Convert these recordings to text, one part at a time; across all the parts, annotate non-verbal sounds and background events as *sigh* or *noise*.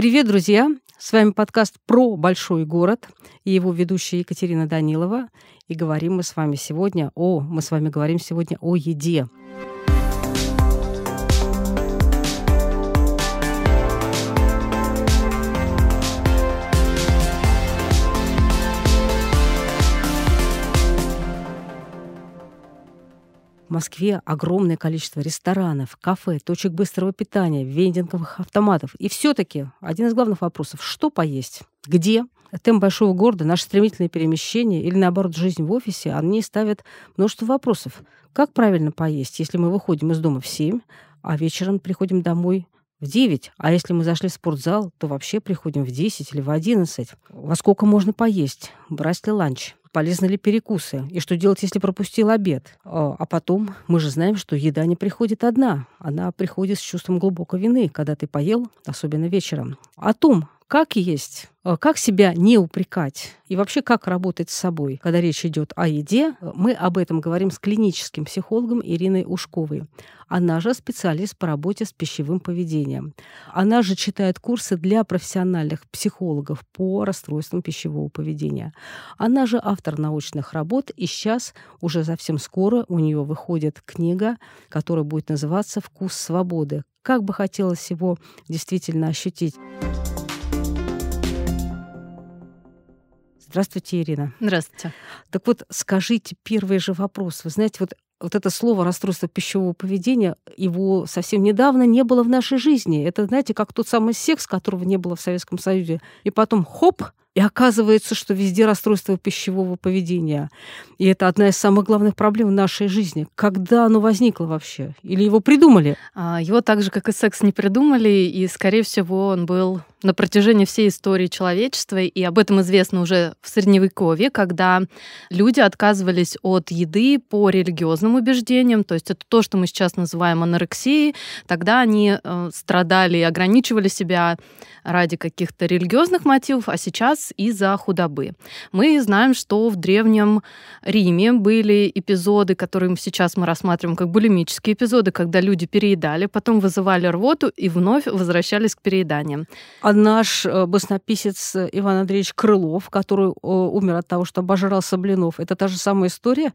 Привет, друзья! С вами подкаст про большой город и его ведущая Екатерина Данилова. И говорим мы с вами сегодня о... Мы с вами говорим сегодня о еде. Москве огромное количество ресторанов, кафе, точек быстрого питания, вендинговых автоматов. И все-таки один из главных вопросов – что поесть? Где? Темп большого города, наше стремительное перемещение или, наоборот, жизнь в офисе, они ставят множество вопросов. Как правильно поесть, если мы выходим из дома в 7, а вечером приходим домой в 9, а если мы зашли в спортзал, то вообще приходим в 10 или в 11. Во сколько можно поесть? Брать ли ланч? полезны ли перекусы, и что делать, если пропустил обед. А, а потом мы же знаем, что еда не приходит одна. Она приходит с чувством глубокой вины, когда ты поел, особенно вечером. О том, как есть, а, как себя не упрекать и вообще как работать с собой, когда речь идет о еде, мы об этом говорим с клиническим психологом Ириной Ушковой. Она же специалист по работе с пищевым поведением. Она же читает курсы для профессиональных психологов по расстройствам пищевого поведения. Она же автор научных работ, и сейчас уже совсем скоро у нее выходит книга, которая будет называться «Вкус свободы». Как бы хотелось его действительно ощутить. Здравствуйте, Ирина. Здравствуйте. Так вот, скажите первый же вопрос. Вы знаете, вот вот это слово расстройство пищевого поведения, его совсем недавно не было в нашей жизни. Это, знаете, как тот самый секс, которого не было в Советском Союзе. И потом, хоп, и оказывается, что везде расстройство пищевого поведения. И это одна из самых главных проблем в нашей жизни. Когда оно возникло вообще? Или его придумали? А, его так же, как и секс, не придумали, и, скорее всего, он был на протяжении всей истории человечества, и об этом известно уже в Средневековье, когда люди отказывались от еды по религиозным убеждениям, то есть это то, что мы сейчас называем анорексией, тогда они э, страдали и ограничивали себя ради каких-то религиозных мотивов, а сейчас из-за худобы. Мы знаем, что в Древнем Риме были эпизоды, которые сейчас мы рассматриваем как булимические эпизоды, когда люди переедали, потом вызывали рвоту и вновь возвращались к перееданиям. А наш э, баснописец Иван Андреевич Крылов, который э, умер от того, что обожрался блинов, это та же самая история?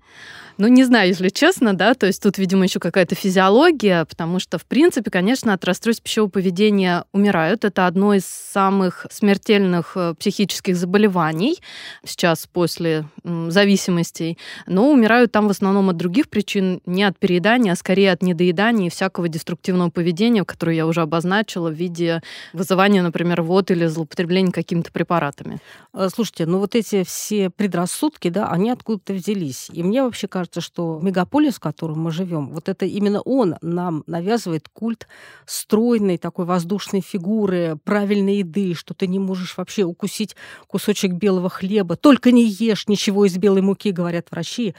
Ну, не знаю, если честно, да, то есть тут, видимо, еще какая-то физиология, потому что, в принципе, конечно, от расстройств пищевого поведения умирают. Это одно из самых смертельных э, психических заболеваний сейчас после зависимостей, но умирают там в основном от других причин, не от переедания, а скорее от недоедания и всякого деструктивного поведения, которое я уже обозначила в виде вызывания, например, вот или злоупотребления какими-то препаратами. Э, слушайте, ну вот эти все предрассудки, да, они откуда-то взялись. И мне вообще кажется, что мегаполис, в котором мы живем, вот это именно он нам навязывает культ стройной такой воздушной фигуры, правильной еды, что ты не можешь вообще укусить кусочек белого хлеба. Только не ешь ничего из белой муки, говорят врачи.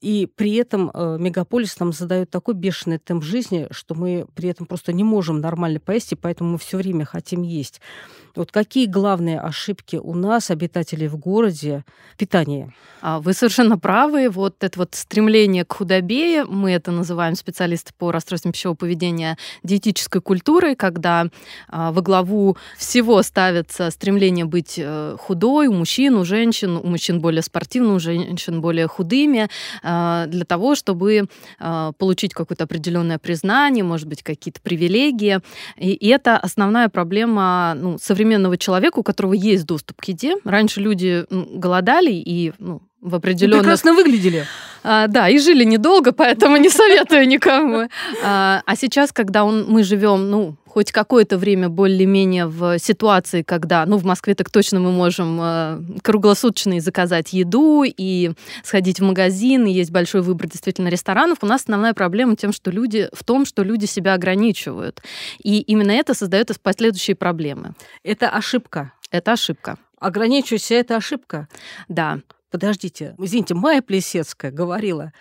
И при этом э, мегаполис нам задает такой бешеный темп жизни, что мы при этом просто не можем нормально поесть, и поэтому мы все время хотим есть. Вот какие главные ошибки у нас, обитателей в городе, в питании? А, вы совершенно правы. Вот это вот стремление к худобе, мы это называем специалисты по расстройствам пищевого поведения диетической культурой, когда а, во главу всего ставится стремление быть э, худой у мужчин, у женщин, у мужчин более спортивными, у женщин более худыми, а, для того, чтобы получить какое-то определенное признание, может быть, какие-то привилегии. И это основная проблема ну, современного современного человека, у которого есть доступ к еде. Раньше люди голодали и ну, в определенных... И прекрасно выглядели. А, да, и жили недолго, поэтому не советую никому. А, а сейчас, когда он, мы живем, ну, хоть какое-то время более-менее в ситуации, когда, ну, в Москве так точно мы можем э, круглосуточно и заказать еду, и сходить в магазин, и есть большой выбор действительно ресторанов, у нас основная проблема тем, что люди, в том, что люди себя ограничивают. И именно это создает последующие проблемы. Это ошибка. Это ошибка. Ограничивайся, это ошибка. Да. Подождите, извините, Майя Плесецкая говорила,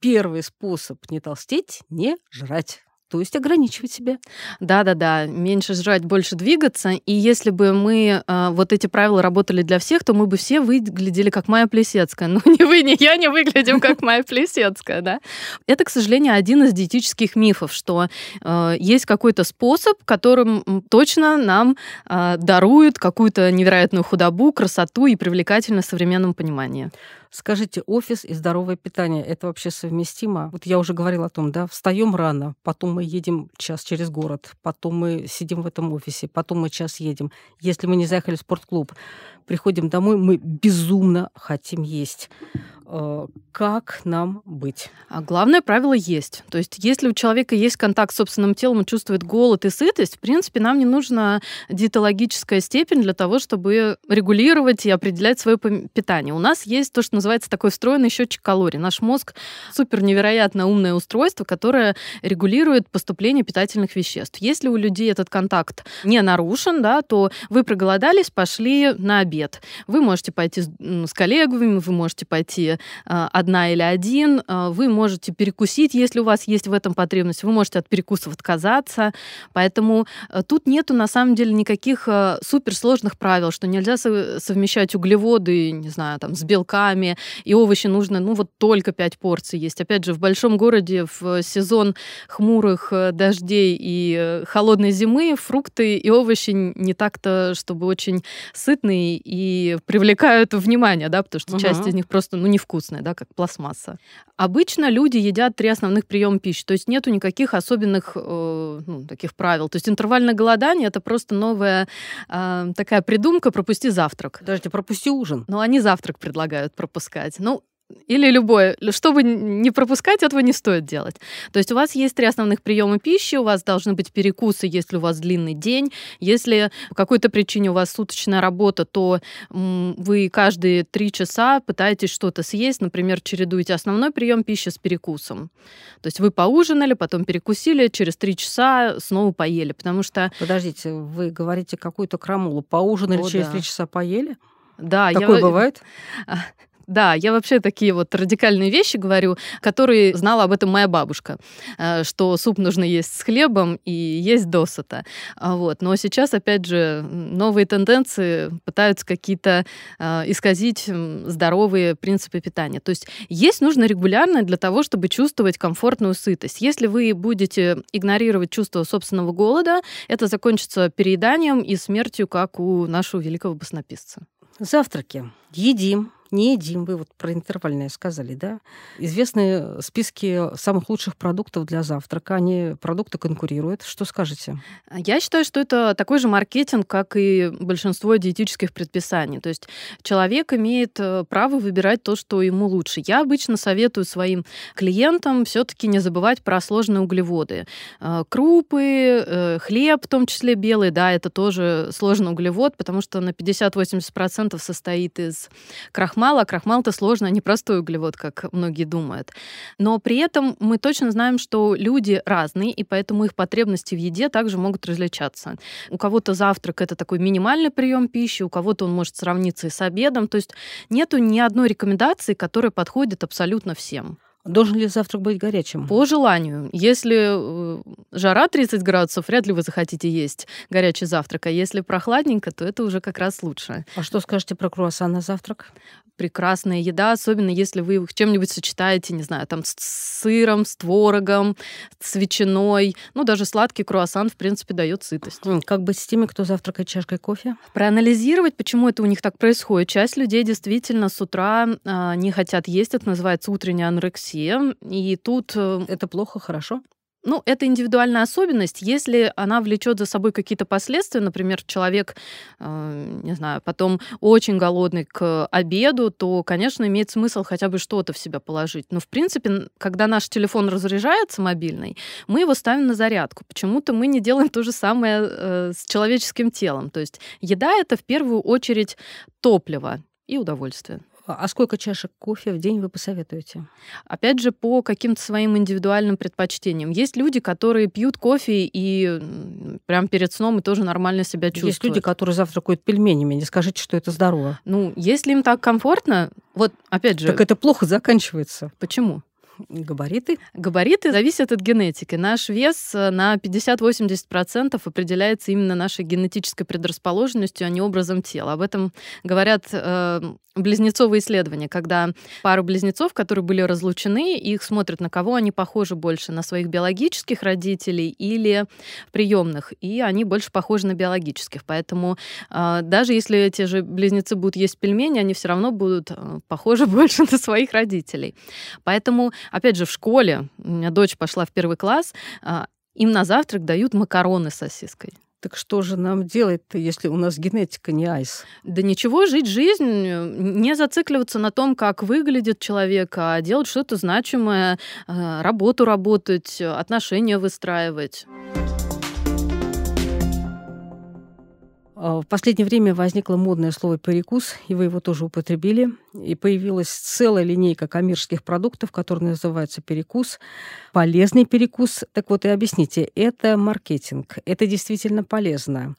первый способ не толстеть – не жрать. То есть ограничивать себя. Да-да-да, меньше жрать, больше двигаться. И если бы мы э, вот эти правила работали для всех, то мы бы все выглядели как Майя Плесецкая. *laughs* Ну, ни вы, ни я не выглядим как Майя Плесецкая, да. Это, к сожалению, один из диетических мифов, что э, есть какой-то способ, которым точно нам э, дарует какую-то невероятную худобу, красоту и привлекательность в современном понимании. Скажите, офис и здоровое питание это вообще совместимо? Вот я уже говорила о том, да, встаем рано, потом мы едем час через город, потом мы сидим в этом офисе, потом мы час едем. Если мы не заехали в спортклуб, приходим домой, мы безумно хотим есть. Э, как нам быть? А главное правило есть. То есть, если у человека есть контакт с собственным телом, он чувствует голод и сытость, в принципе, нам не нужна диетологическая степень для того, чтобы регулировать и определять свое питание. У нас есть то, что называется такой встроенный счетчик калорий. Наш мозг супер невероятно умное устройство, которое регулирует поступление питательных веществ. Если у людей этот контакт не нарушен, да, то вы проголодались, пошли на обед. Вы можете пойти с коллегами, вы можете пойти Э, одна или один. Э, вы можете перекусить, если у вас есть в этом потребность. Вы можете от перекусов отказаться. Поэтому э, тут нету на самом деле никаких суперсложных правил, что нельзя совмещать углеводы, не знаю, там, с белками, и овощи нужно, ну, вот только 5 порций есть. Опять же, в большом городе в сезон хмурых дождей и холодной зимы фрукты и овощи не так-то, чтобы очень сытные и привлекают внимание, да, потому что угу. часть из них просто, ну, не невкусное, да, как пластмасса. Обычно люди едят три основных приема пищи, то есть нету никаких особенных э, ну, таких правил. То есть интервальное голодание это просто новая э, такая придумка пропусти завтрак. Подожди, пропусти ужин. Но они завтрак предлагают пропускать. Ну, или любое. Чтобы не пропускать, этого не стоит делать. То есть у вас есть три основных приема пищи, у вас должны быть перекусы, если у вас длинный день. Если по какой-то причине у вас суточная работа, то вы каждые три часа пытаетесь что-то съесть, например, чередуете основной прием пищи с перекусом. То есть вы поужинали, потом перекусили, через три часа снова поели, потому что... Подождите, вы говорите какую-то крамулу. Поужинали, О, через три да. часа поели? Да, Такое я... бывает? Да, я вообще такие вот радикальные вещи говорю, которые знала об этом моя бабушка, э, что суп нужно есть с хлебом и есть досыта. А вот. Но сейчас, опять же, новые тенденции пытаются какие-то э, исказить здоровые принципы питания. То есть есть нужно регулярно для того, чтобы чувствовать комфортную сытость. Если вы будете игнорировать чувство собственного голода, это закончится перееданием и смертью, как у нашего великого баснописца. Завтраки. Едим, не едим. Вы вот про интервальное сказали, да? Известные списки самых лучших продуктов для завтрака. Они продукты конкурируют. Что скажете? Я считаю, что это такой же маркетинг, как и большинство диетических предписаний. То есть человек имеет э, право выбирать то, что ему лучше. Я обычно советую своим клиентам все-таки не забывать про сложные углеводы. Э, крупы, э, хлеб, в том числе белый, да, это тоже сложный углевод, потому что на 50-80% состоит из крахмала крахмал, а крахмал-то сложно, а не простой углевод, как многие думают. Но при этом мы точно знаем, что люди разные, и поэтому их потребности в еде также могут различаться. У кого-то завтрак — это такой минимальный прием пищи, у кого-то он может сравниться и с обедом. То есть нету ни одной рекомендации, которая подходит абсолютно всем. Должен ли завтрак быть горячим? По желанию. Если э, жара 30 градусов, вряд ли вы захотите есть горячий завтрак. А если прохладненько, то это уже как раз лучше. А что скажете про круассан на завтрак? прекрасная еда, особенно если вы их чем-нибудь сочетаете, не знаю, там с сыром, с творогом, с ветчиной. Ну, даже сладкий круассан, в принципе, дает сытость. Как быть с теми, кто завтракает чашкой кофе? Проанализировать, почему это у них так происходит. Часть людей действительно с утра э, не хотят есть, это называется утренняя анорексия. И тут... Э, это плохо, хорошо? Ну, это индивидуальная особенность. Если она влечет за собой какие-то последствия, например, человек, э, не знаю, потом очень голодный к обеду, то, конечно, имеет смысл хотя бы что-то в себя положить. Но, в принципе, когда наш телефон разряжается мобильный, мы его ставим на зарядку. Почему-то мы не делаем то же самое э, с человеческим телом. То есть еда — это в первую очередь топливо и удовольствие. А сколько чашек кофе в день вы посоветуете? Опять же, по каким-то своим индивидуальным предпочтениям. Есть люди, которые пьют кофе и прям перед сном и тоже нормально себя чувствуют. Есть люди, которые завтракают пельменями. Не скажите, что это здорово. Ну, если им так комфортно, вот опять же... Так это плохо заканчивается. Почему? Габариты? Габариты зависят от генетики. Наш вес э, на 50-80% определяется именно нашей генетической предрасположенностью, а не образом тела. Об этом говорят э, близнецовые исследования, когда пару близнецов, которые были разлучены, их смотрят, на кого они похожи больше, на своих биологических родителей или приемных, и они больше похожи на биологических. Поэтому э, даже если эти же близнецы будут есть пельмени, они все равно будут э, похожи *laughs* больше на своих родителей. Поэтому, опять же, в школе, у меня дочь пошла в первый класс, э, им на завтрак дают макароны с сосиской. Так что же нам делать-то, если у нас генетика не айс? Да ничего, жить жизнь, не зацикливаться на том, как выглядит человек, а делать что-то значимое, э, работу работать, отношения выстраивать. В последнее время возникло модное слово «перекус», и вы его тоже употребили. И появилась целая линейка коммерческих продуктов, которые называются «перекус», полезный перекус. Так вот и объясните, это маркетинг, это действительно полезно.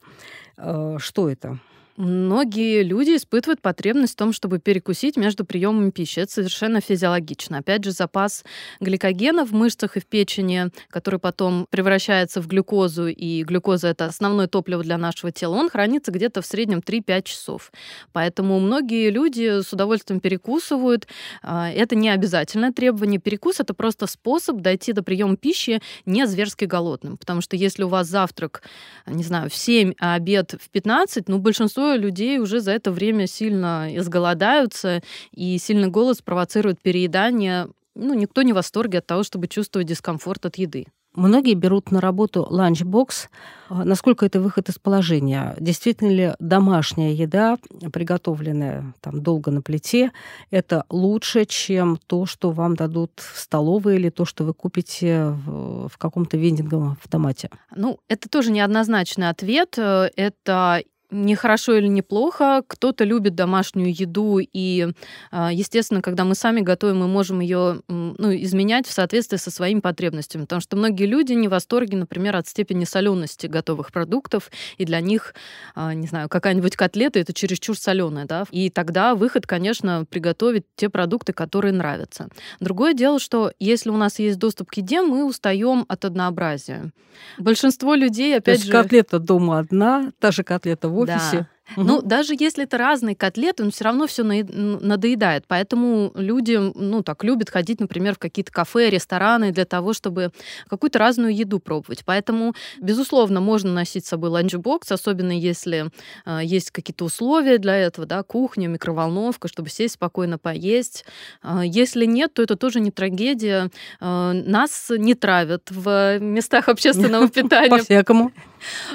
А, что это? Многие люди испытывают потребность в том, чтобы перекусить между приемами пищи. Это совершенно физиологично. Опять же, запас гликогена в мышцах и в печени, который потом превращается в глюкозу, и глюкоза это основное топливо для нашего тела, он хранится где-то в среднем 3-5 часов. Поэтому многие люди с удовольствием перекусывают. А, это не обязательное требование. Перекус это просто способ дойти до приема пищи не зверски голодным. Потому что если у вас завтрак, не знаю, в 7, а обед в 15, ну, большинство людей уже за это время сильно изголодаются, и сильный голод спровоцирует переедание. Ну, никто не в восторге от того, чтобы чувствовать дискомфорт от еды. Многие берут на работу ланчбокс. А насколько это выход из положения? Действительно ли домашняя еда, приготовленная там долго на плите, это лучше, чем то, что вам дадут в столовой или то, что вы купите в, в каком-то вендинговом автомате? Ну, это тоже неоднозначный ответ. Это не хорошо или не плохо. Кто-то любит домашнюю еду, и, а, естественно, когда мы сами готовим, мы можем ее ну, изменять в соответствии со своими потребностями. Потому что многие люди не в восторге, например, от степени солености готовых продуктов, и для них, а, не знаю, какая-нибудь котлета это чересчур соленая, да. И тогда выход, конечно, приготовить те продукты, которые нравятся. Другое дело, что если у нас есть доступ к еде, мы устаем от однообразия. Большинство людей, опять То есть же... котлета дома одна, та же котлета в офисе. Да. Угу. Ну, даже если это разные котлеты, он все равно все надоедает. Поэтому люди, ну, так любят ходить, например, в какие-то кафе, рестораны для того, чтобы какую-то разную еду пробовать. Поэтому, безусловно, можно носить с собой ланчбокс, особенно если э, есть какие-то условия для этого, да, кухня, микроволновка, чтобы сесть спокойно поесть. Э, если нет, то это тоже не трагедия. Э, нас не травят в местах *laughs* общественного питания. По-всякому.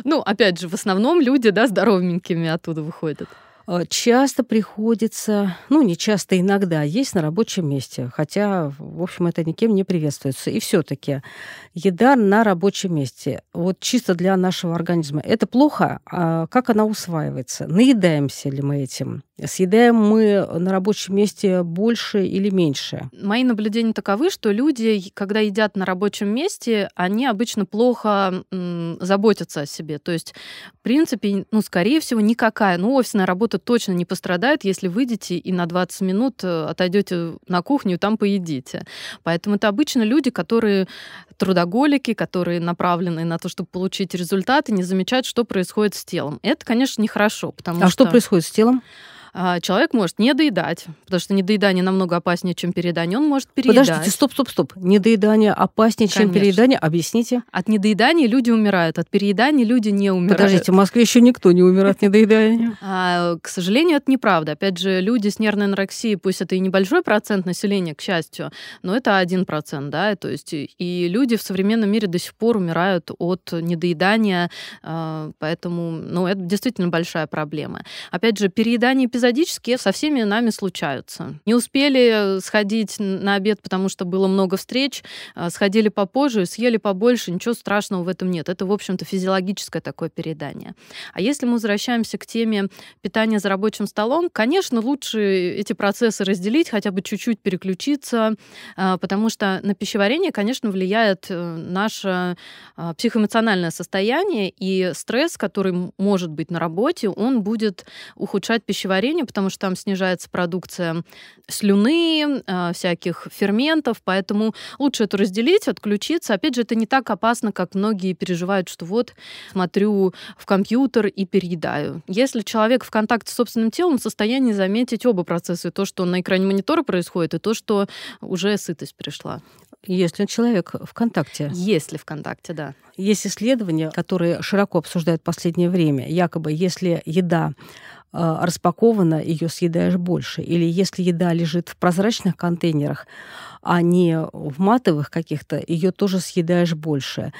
Ну, опять же, в основном люди, да, здоровенькими оттуда выходят. Э, часто приходится, ну не часто, иногда есть на рабочем месте, хотя, в общем, это никем не приветствуется. И все-таки еда на рабочем месте, вот чисто для нашего организма, это плохо, а как она усваивается? Наедаемся ли мы этим? Съедаем мы на рабочем месте больше или меньше? Мои наблюдения таковы, что люди, когда едят на рабочем месте, они обычно плохо м, заботятся о себе. То есть, в принципе, ну, скорее всего, никакая, ну, офисная работа точно не пострадает, если выйдете и на 20 минут э, отойдете на кухню и там поедите. Поэтому это обычно люди, которые трудоголики, которые направлены на то, чтобы получить результаты, не замечают, что происходит с телом. Это, конечно, нехорошо, потому а что... что происходит с телом? А, человек может не доедать, потому что недоедание намного опаснее, чем переедание. Он может переедать. Подождите, стоп, стоп, стоп. Недоедание опаснее, Конечно. чем переедание? Объясните. От недоедания люди умирают, от переедания люди не умирают. Подождите, в Москве еще никто не умирает от недоедания. *laughs* А, к сожалению, это неправда. Опять же, люди с нервной анорексией, пусть это и небольшой процент населения, к счастью, но это один процент, да, то есть и люди в современном мире до сих пор умирают от недоедания, а, поэтому, ну, это действительно большая проблема. Опять же, переедание эпизодически эпизодически со всеми нами случаются. Не успели сходить на обед, потому что было много встреч, а, сходили попозже, съели побольше, ничего страшного в этом нет. Это, в общем-то, физиологическое такое переедание. А если мы возвращаемся к теме питания за рабочим столом, конечно, лучше эти процессы разделить, хотя бы чуть-чуть переключиться, а, потому что на пищеварение, конечно, влияет э, наше а, психоэмоциональное состояние, и стресс, который может быть на работе, он будет ухудшать пищеварение, пищеварения, потому что там снижается продукция слюны, э, всяких ферментов, поэтому лучше это разделить, отключиться. Опять же, это не так опасно, как многие переживают, что вот смотрю в компьютер и переедаю. Если человек в контакте с собственным телом, в состоянии заметить оба процесса, и то, что на экране монитора происходит, и то, что уже сытость пришла. Если человек в контакте. Если в контакте, да. Есть исследования, которые широко обсуждают в последнее время. Якобы, если еда распакована, ее съедаешь больше. Или если еда лежит в прозрачных контейнерах, а не в матовых каких-то, ее тоже съедаешь больше.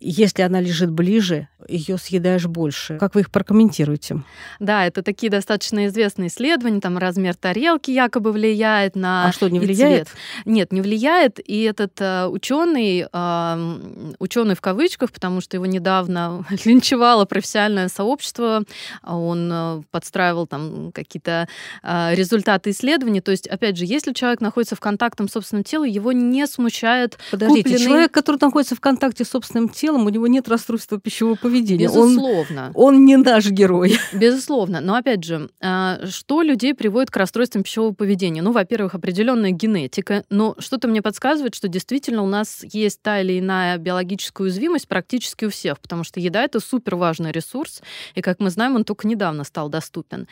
Если она лежит ближе, ее съедаешь больше. Как вы их прокомментируете? Да, это такие достаточно известные исследования. Там размер тарелки якобы влияет на. А что, не влияет? Цвет. Нет, не влияет. И этот э, ученый, э, ученый в кавычках, потому что его недавно *laughs* линчевало профессиональное сообщество, он э, подстраивал там какие-то э, результаты исследований. То есть, опять же, если человек находится в контакте с собственным телом, его не смущает Подождите, купленный... человек, который находится в контакте с собственным телом, у него нет расстройства пищевого поведения. Безусловно. Он, он не наш герой. *laughs* Безусловно. Но опять же, а, что людей приводит к расстройствам пищевого поведения? Ну, во-первых, определенная генетика, но что-то мне подсказывает, что действительно у нас есть та или иная биологическая уязвимость практически у всех, потому что еда это супер важный ресурс, и, как мы знаем, он только недавно стал доступен.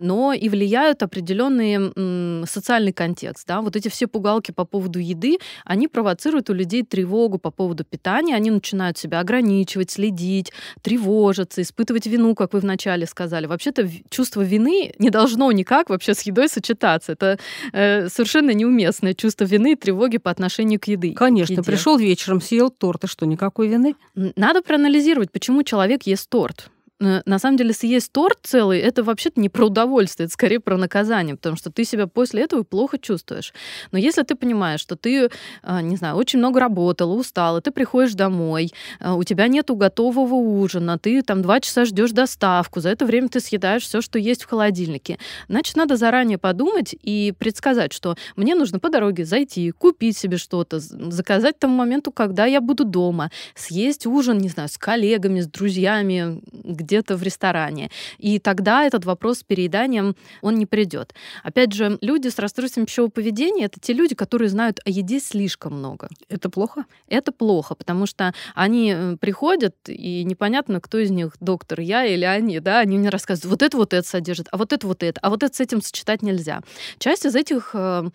Но и влияют определенные социальный контекст. Да? Вот эти все пугалки по поводу еды, они провоцируют у людей тревогу по поводу питания, они начинают себя ограничивать, следить, тревожиться, испытывать вину, как вы вначале сказали. Вообще-то чувство вины не должно никак вообще с едой сочетаться. Это э, совершенно неуместное чувство вины и тревоги по отношению к еды. Конечно, пришел вечером, съел торт, и что, никакой вины? Надо проанализировать, почему человек ест торт. На самом деле съесть торт целый, это вообще-то не про удовольствие, это скорее про наказание, потому что ты себя после этого плохо чувствуешь. Но если ты понимаешь, что ты, э, не знаю, очень много работала, устала, ты приходишь домой, э, у тебя нету готового ужина, ты там два часа ждешь доставку, за это время ты съедаешь все, что есть в холодильнике, значит, надо заранее подумать и предсказать, что мне нужно по дороге зайти, купить себе что-то, заказать тому моменту, когда я буду дома, съесть ужин, не знаю, с коллегами, с друзьями, где где-то в ресторане. И тогда этот вопрос с перееданием, он не придет. Опять же, люди с расстройством пищевого поведения — это те люди, которые знают о еде слишком много. Это плохо? Это плохо, потому что они э, приходят, и непонятно, кто из них доктор, я или они, да, они мне рассказывают, вот это вот это содержит, а вот это вот это, а вот это с этим сочетать нельзя. Часть из этих э,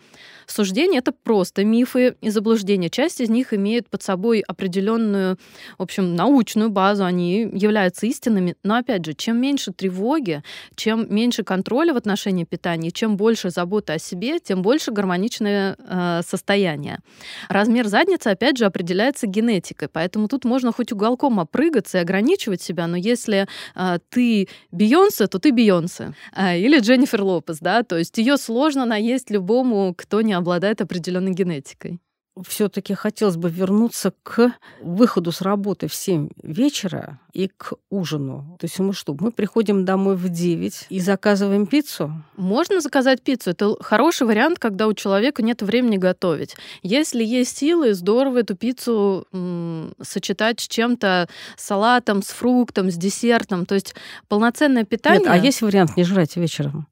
суждений — это просто мифы и заблуждения. Часть из них имеет под собой определенную, в общем, научную базу, они являются истинными, но опять же, чем меньше тревоги, чем меньше контроля в отношении питания, чем больше заботы о себе, тем больше гармоничное э, состояние. Размер задницы, опять же, определяется генетикой, поэтому тут можно хоть уголком опрыгаться и ограничивать себя, но если э, ты Бейонсе, то ты Бейонсе. Э, или Дженнифер Лопес, да, то есть ее сложно наесть любому, кто не обладает определенной генетикой все-таки хотелось бы вернуться к выходу с работы в 7 вечера и к ужину. То есть мы что, мы приходим домой в 9 и заказываем пиццу? Можно заказать пиццу. Это хороший вариант, когда у человека нет времени готовить. Если есть силы, здорово эту пиццу м- сочетать с чем-то, салатом, с фруктом, с десертом. То есть полноценное питание... Нет, а есть вариант не жрать вечером?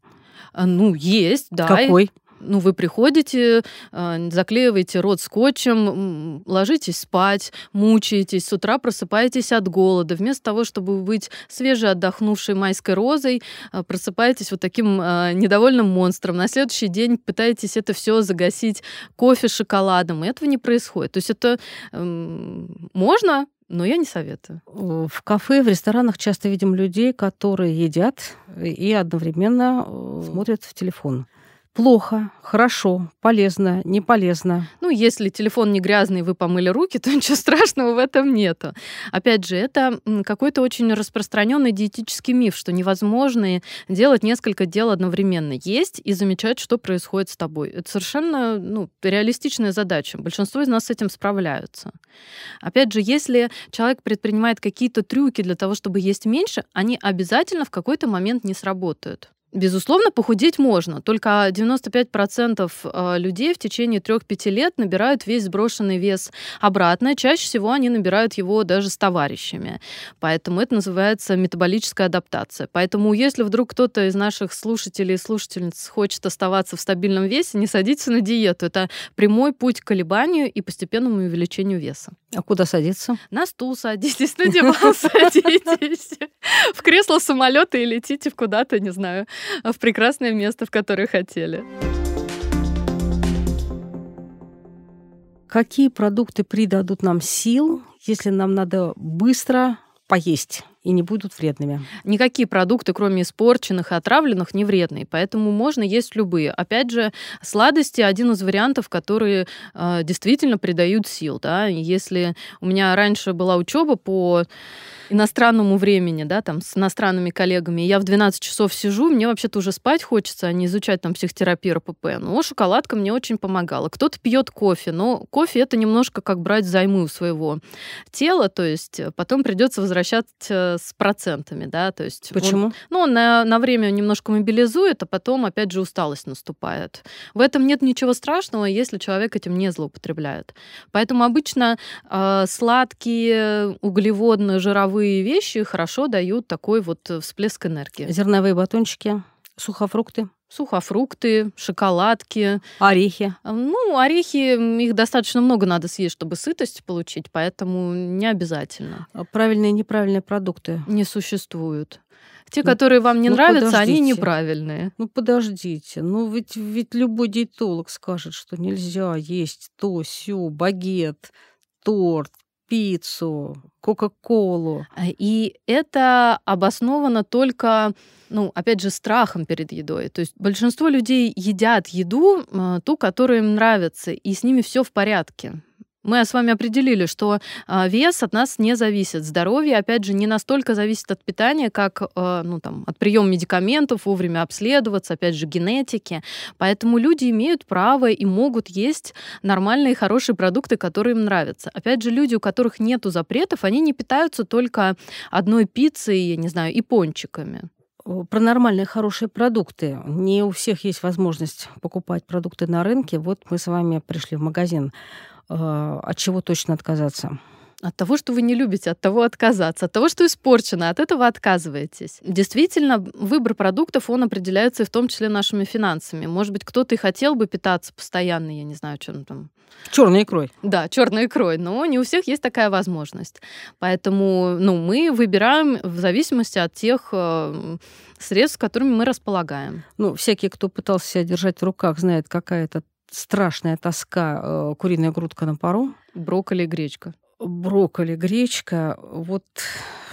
А, ну, есть, да. Какой? Ну, вы приходите, а, заклеиваете рот скотчем, ложитесь спать, мучаетесь, с утра просыпаетесь от голода. Вместо того, чтобы быть свежей, отдохнувшей майской розой, а, просыпаетесь вот таким а, недовольным монстром. На следующий день пытаетесь это все загасить кофе, шоколадом. И этого не происходит. То есть это можно, но я не советую. В кафе, в ресторанах часто видим людей, которые едят и одновременно э, смотрят в телефон. Плохо, хорошо, полезно, не полезно. Ну, если телефон не грязный, вы помыли руки, *laughs* то ничего страшного в этом нету. Опять же, это какой-то очень распространенный диетический миф, что невозможно делать несколько дел одновременно. Есть и замечать, что происходит с тобой. Это совершенно ну, реалистичная задача. Большинство из нас с этим справляются. Опять же, если человек предпринимает какие-то трюки для того, чтобы есть меньше, они обязательно в какой-то момент не сработают Безусловно, похудеть можно. Только 95% э, людей в течение 3-5 лет набирают весь сброшенный вес обратно. Чаще всего они набирают его даже с товарищами. Поэтому это называется метаболическая адаптация. Поэтому если вдруг кто-то из наших слушателей и слушательниц хочет оставаться в стабильном весе, не садитесь на диету. Это прямой путь к колебанию и постепенному увеличению веса. А куда садиться? На стул садитесь, на диван *laughs* садитесь, в кресло самолета и летите куда-то, не знаю, в прекрасное место, в которое хотели. Какие продукты придадут нам сил, если нам надо быстро поесть? И не будут вредными. Никакие продукты, кроме испорченных и отравленных, не вредные, поэтому можно есть любые. Опять же, сладости один из вариантов, которые э, действительно придают сил. Да? Если у меня раньше была учеба по иностранному времени, да, там, с иностранными коллегами, я в 12 часов сижу, мне вообще-то уже спать хочется, а не изучать там психотерапию РПП. Но шоколадка мне очень помогала. Кто-то пьет кофе, но кофе это немножко как брать займы у своего тела, то есть потом придется возвращаться с процентами, да, то есть... Почему? Он, ну, он на, на время немножко мобилизует, а потом опять же усталость наступает. В этом нет ничего страшного, если человек этим не злоупотребляет. Поэтому обычно э, сладкие, углеводные, жировые зерновые вещи хорошо дают такой вот э, всплеск энергии. Зерновые батончики, сухофрукты. Сухофрукты, шоколадки. Орехи. А, ну, орехи, их достаточно много надо съесть, чтобы сытость получить, поэтому не обязательно. А правильные и неправильные продукты? Не существуют. Те, ну, которые вам не ну, нравятся, подождите. они неправильные. Ну, подождите. Ну, ведь, ведь любой диетолог скажет, что нельзя есть то, сё, багет, торт, пиццу, Кока-Колу. А, и это обосновано только ну, опять же, страхом перед едой. То есть большинство людей едят еду, а, ту, которая им нравится, и с ними все в порядке. Мы с вами определили, что а, вес от нас не зависит. Здоровье, опять же, не настолько зависит от питания, как а, ну, там, от приема медикаментов, вовремя обследоваться, опять же, генетики. Поэтому люди имеют право и могут есть нормальные, хорошие продукты, которые им нравятся. Опять же, люди, у которых нет запретов, они не питаются только одной пиццей, я не знаю, и пончиками про нормальные хорошие продукты. Не у всех есть возможность покупать продукты на рынке. Вот мы с вами пришли в магазин от чего точно отказаться? От того, что вы не любите, от того отказаться, от того, что испорчено, от этого отказываетесь. Действительно, выбор продуктов, он определяется и в том числе нашими финансами. Может быть, кто-то и хотел бы питаться постоянно, я не знаю, чем там. Черной икрой. Да, черной икрой, но не у всех есть такая возможность. Поэтому ну, мы выбираем в зависимости от тех э, средств, которыми мы располагаем. Ну, всякий, кто пытался себя держать в руках, знает, какая это страшная тоска э, куриная грудка на пару. Брокколи и гречка. Брокколи, гречка. Вот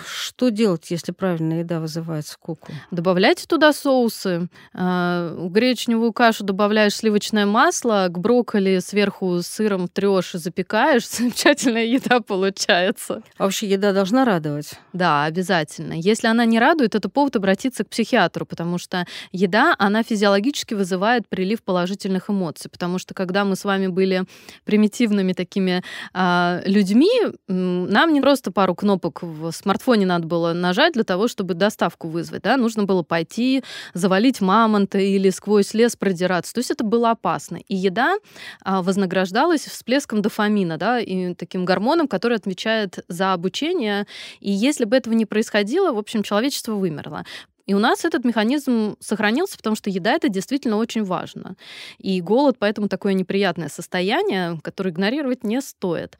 что делать, если правильная еда вызывает скуку? Добавляйте туда соусы. А, в гречневую кашу добавляешь сливочное масло, к брокколи сверху сыром трешь и запекаешь. *laughs* Замечательная еда получается. А вообще еда должна радовать? Да, обязательно. Если она не радует, это повод обратиться к психиатру, потому что еда, она физиологически вызывает прилив положительных эмоций. Потому что когда мы с вами были примитивными такими а, людьми, нам не просто пару кнопок в смартфоне надо было нажать для того, чтобы доставку вызвать. Да? Нужно было пойти, завалить мамонта или сквозь лес продираться. То есть это было опасно. И еда а, вознаграждалась всплеском дофамина, да, и таким гормоном, который отвечает за обучение. И если бы этого не происходило, в общем, человечество вымерло. И у нас этот механизм сохранился, потому что еда это действительно очень важно. И голод поэтому такое неприятное состояние, которое игнорировать не стоит.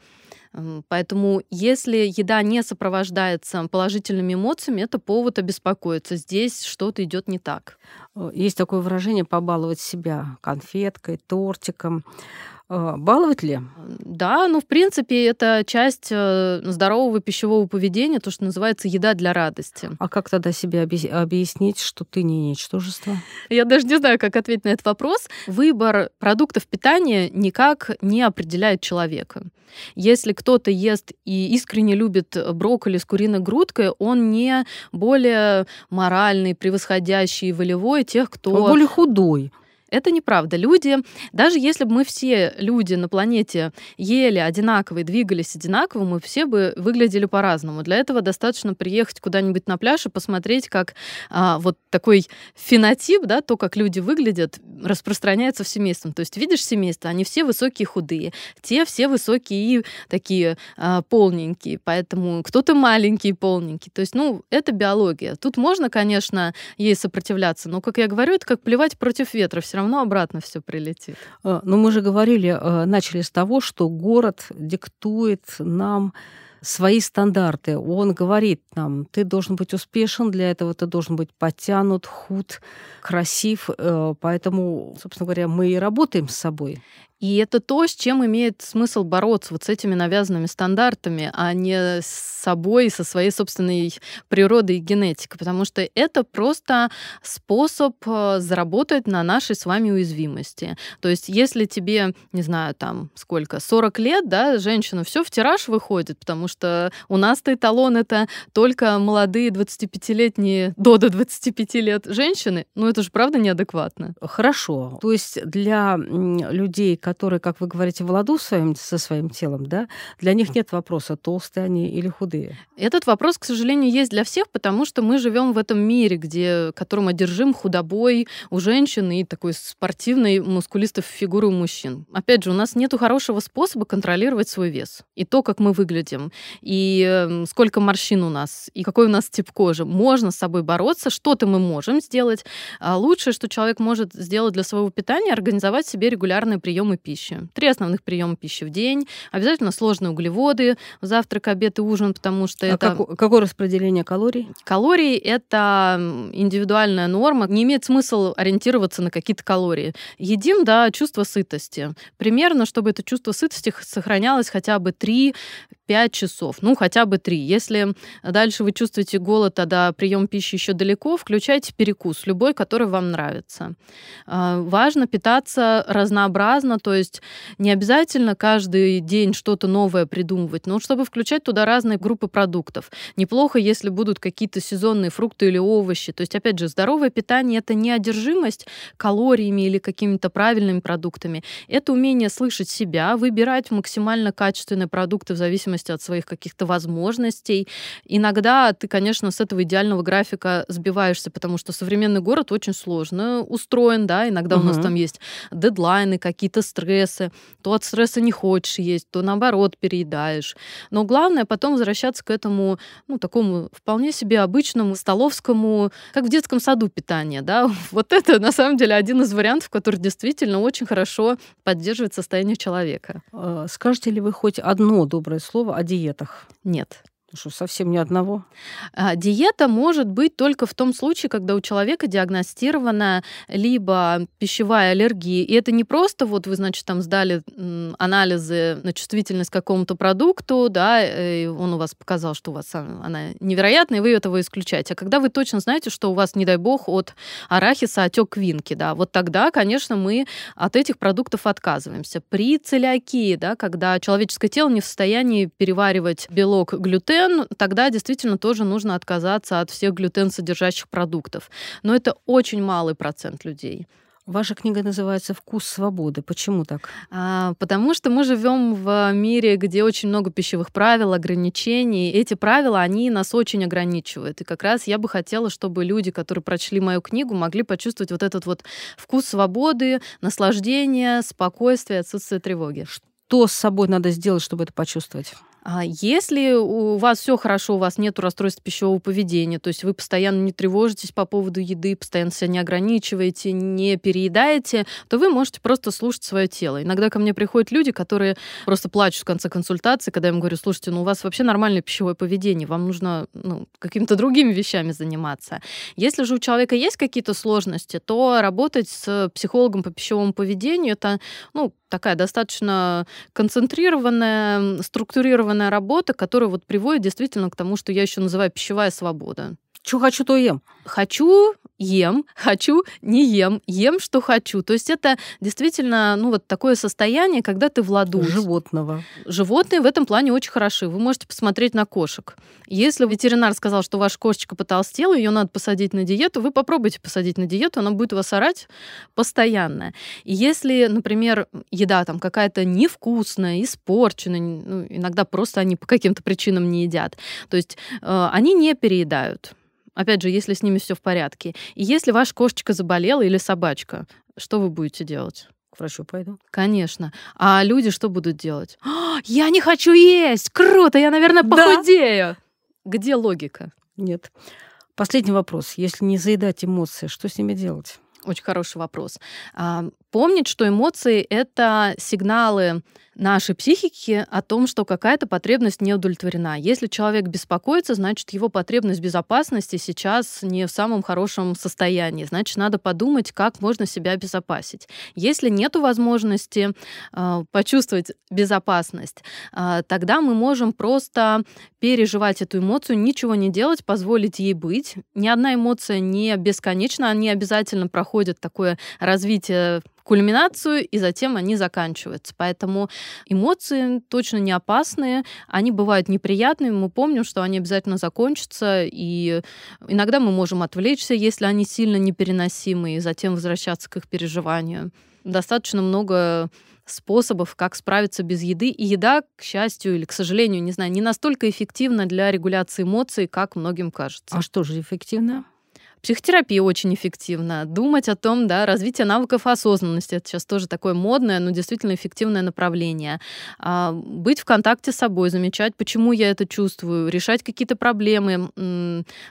Поэтому если еда не сопровождается положительными эмоциями, это повод обеспокоиться. Здесь что-то идет не так. Э, есть такое выражение побаловать себя конфеткой, тортиком. Э, баловать ли? Да, ну, в принципе, это часть э, здорового пищевого поведения, то, что называется еда для радости. А как тогда себе объяснить, что ты не ничтожество? Я даже не знаю, как ответить на этот вопрос. Выбор продуктов питания никак не определяет человека. Если кто-то ест и искренне любит брокколи с куриной грудкой, он не более моральный, превосходящий волевой тех, кто... Он более худой. Это неправда. Люди, даже если бы мы все люди на планете ели одинаково и двигались одинаково, мы все бы выглядели по-разному. Для этого достаточно приехать куда-нибудь на пляж и посмотреть, как а, вот такой фенотип, да, то, как люди выглядят, распространяется в семействе. То есть видишь семейство, они все высокие, худые, те все высокие и такие а, полненькие, поэтому кто-то маленький, полненький. То есть, ну, это биология. Тут можно, конечно, ей сопротивляться, но, как я говорю, это как плевать против ветра, все равно обратно все прилетит. А, ну, мы же говорили, а, начали с того, что город диктует нам свои стандарты. Он говорит нам, ты должен быть успешен, для этого ты должен быть подтянут, худ, красив. Э, поэтому, собственно говоря, мы и работаем с собой. И это то, с чем имеет смысл бороться, вот с этими навязанными стандартами, а не с собой, со своей собственной природой и генетикой, потому что это просто способ э, заработать на нашей с вами уязвимости. То есть если тебе, не знаю, там сколько, 40 лет, да, женщина все в тираж выходит, потому что у нас-то эталон это только молодые 25-летние, до до 25 лет женщины, ну это же правда неадекватно. Хорошо. То есть для людей, которые которые, как вы говорите, в ладу своим, со своим телом, да, для них нет вопроса, толстые они или худые. Этот вопрос, к сожалению, есть для всех, потому что мы живем в этом мире, где, которым одержим худобой у женщин и такой спортивной, мускулистой фигуры у мужчин. Опять же, у нас нет хорошего способа контролировать свой вес. И то, как мы выглядим, и эм, сколько морщин у нас, и какой у нас тип кожи. Можно с собой бороться, что-то мы можем сделать. А лучшее, что человек может сделать для своего питания, организовать себе регулярные приемы пищи. Три основных приема пищи в день. Обязательно сложные углеводы, завтрак, обед и ужин, потому что а это... Как, какое распределение калорий? Калории — это индивидуальная норма. Не имеет смысла ориентироваться на какие-то калории. Едим, да, чувство сытости. Примерно, чтобы это чувство сытости сохранялось хотя бы 3 5 часов, ну хотя бы 3. Если дальше вы чувствуете голод, а до прием пищи еще далеко, включайте перекус, любой, который вам нравится. А, важно питаться разнообразно, то есть не обязательно каждый день что-то новое придумывать, но чтобы включать туда разные группы продуктов. Неплохо, если будут какие-то сезонные фрукты или овощи. То есть, опять же, здоровое питание — это не одержимость калориями или какими-то правильными продуктами. Это умение слышать себя, выбирать максимально качественные продукты в зависимости зависимости от своих каких-то возможностей. Иногда ты, конечно, с этого идеального графика сбиваешься, потому что современный город очень сложно устроен, да, иногда угу. у нас там есть дедлайны, какие-то стрессы, то от стресса не хочешь есть, то наоборот переедаешь. Но главное потом возвращаться к этому, ну, такому вполне себе обычному столовскому, как в детском саду питания, да. *laughs* Вот это, на самом деле, один из вариантов, который действительно очень хорошо поддерживает состояние человека. А, скажете ли вы хоть одно доброе слово слова о диетах? Нет. Что, совсем ни одного? А, диета может быть только в том случае, когда у человека диагностирована либо пищевая аллергия. И это не просто вот вы, значит, там сдали анализы на чувствительность к какому-то продукту, да, и он у вас показал, что у вас она невероятная, и вы этого исключаете. А когда вы точно знаете, что у вас, не дай бог, от арахиса отек квинки, да, вот тогда, конечно, мы от этих продуктов отказываемся. При целиакии, да, когда человеческое тело не в состоянии переваривать белок глютен, глютен, тогда действительно тоже нужно отказаться от всех глютен содержащих продуктов. Но это очень малый процент людей. Ваша книга называется «Вкус свободы». Почему так? А, потому что мы живем в мире, где очень много пищевых правил, ограничений. Эти правила, они нас очень ограничивают. И как раз я бы хотела, чтобы люди, которые прочли мою книгу, могли почувствовать вот этот вот вкус свободы, наслаждения, спокойствия, отсутствие тревоги. Что с собой надо сделать, чтобы это почувствовать? А если у вас все хорошо, у вас нет расстройств пищевого поведения, то есть вы постоянно не тревожитесь по поводу еды, постоянно себя не ограничиваете, не переедаете, то вы можете просто слушать свое тело. Иногда ко мне приходят люди, которые просто плачут в конце консультации, когда я им говорю, слушайте, ну у вас вообще нормальное пищевое поведение, вам нужно ну, какими-то другими вещами заниматься. Если же у человека есть какие-то сложности, то работать с психологом по пищевому поведению это ну, такая достаточно концентрированная, структурированная работа, которая вот приводит действительно к тому, что я еще называю пищевая свобода. Что хочу, то ем. Хочу, ем, хочу, не ем, ем, что хочу. То есть это действительно, ну, вот такое состояние, когда ты в ладу. Животного. Животные в этом плане очень хороши. Вы можете посмотреть на кошек. Если ветеринар сказал, что ваша кошечка потолстела, ее надо посадить на диету, вы попробуйте посадить на диету, она будет вас орать постоянно. И если, например, еда там какая-то невкусная, испорченная, ну, иногда просто они по каким-то причинам не едят, то есть э, они не переедают. Опять же, если с ними все в порядке. И если ваша кошечка заболела или собачка, что вы будете делать? К врачу пойду. Конечно. А люди что будут делать? «А, я не хочу есть! Круто! Я, наверное, похудею! Да. Где логика? Нет. Последний вопрос. Если не заедать эмоции, что с ними делать? Очень хороший вопрос. Помнить, что эмоции — это сигналы нашей психики о том, что какая-то потребность не удовлетворена. Если человек беспокоится, значит, его потребность безопасности сейчас не в самом хорошем состоянии. Значит, надо подумать, как можно себя обезопасить. Если нет возможности э, почувствовать безопасность, э, тогда мы можем просто переживать эту эмоцию, ничего не делать, позволить ей быть. Ни одна эмоция не бесконечна, они обязательно проходят такое развитие кульминацию, и затем они заканчиваются. Поэтому эмоции точно не опасные, они бывают неприятными, мы помним, что они обязательно закончатся, и иногда мы можем отвлечься, если они сильно непереносимы, и затем возвращаться к их переживанию. Достаточно много способов, как справиться без еды. И еда, к счастью или к сожалению, не знаю, не настолько эффективна для регуляции эмоций, как многим кажется. А что же эффективно? Психотерапия очень эффективна. Думать о том, да, развитие навыков осознанности. Это сейчас тоже такое модное, но действительно эффективное направление. А, быть в контакте с собой, замечать, почему я это чувствую, решать какие-то проблемы.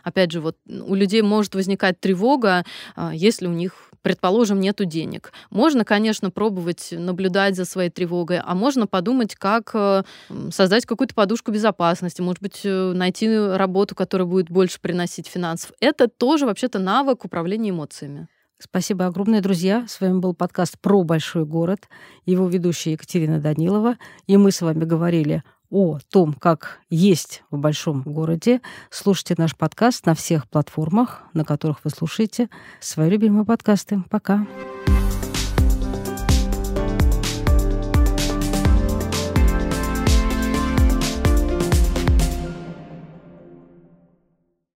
Опять же, вот у людей может возникать тревога, а, если у них предположим, нету денег. Можно, конечно, пробовать наблюдать за своей тревогой, а можно подумать, как э, создать какую-то подушку безопасности, может быть, э, найти работу, которая будет больше приносить финансов. Это тоже вообще-то навык управления эмоциями. Спасибо огромное, друзья. С вами был подкаст про большой город. Его ведущая Екатерина Данилова. И мы с вами говорили о том, как есть в большом городе. Слушайте наш подкаст на всех платформах, на которых вы слушаете свои любимые подкасты. Пока. Пока.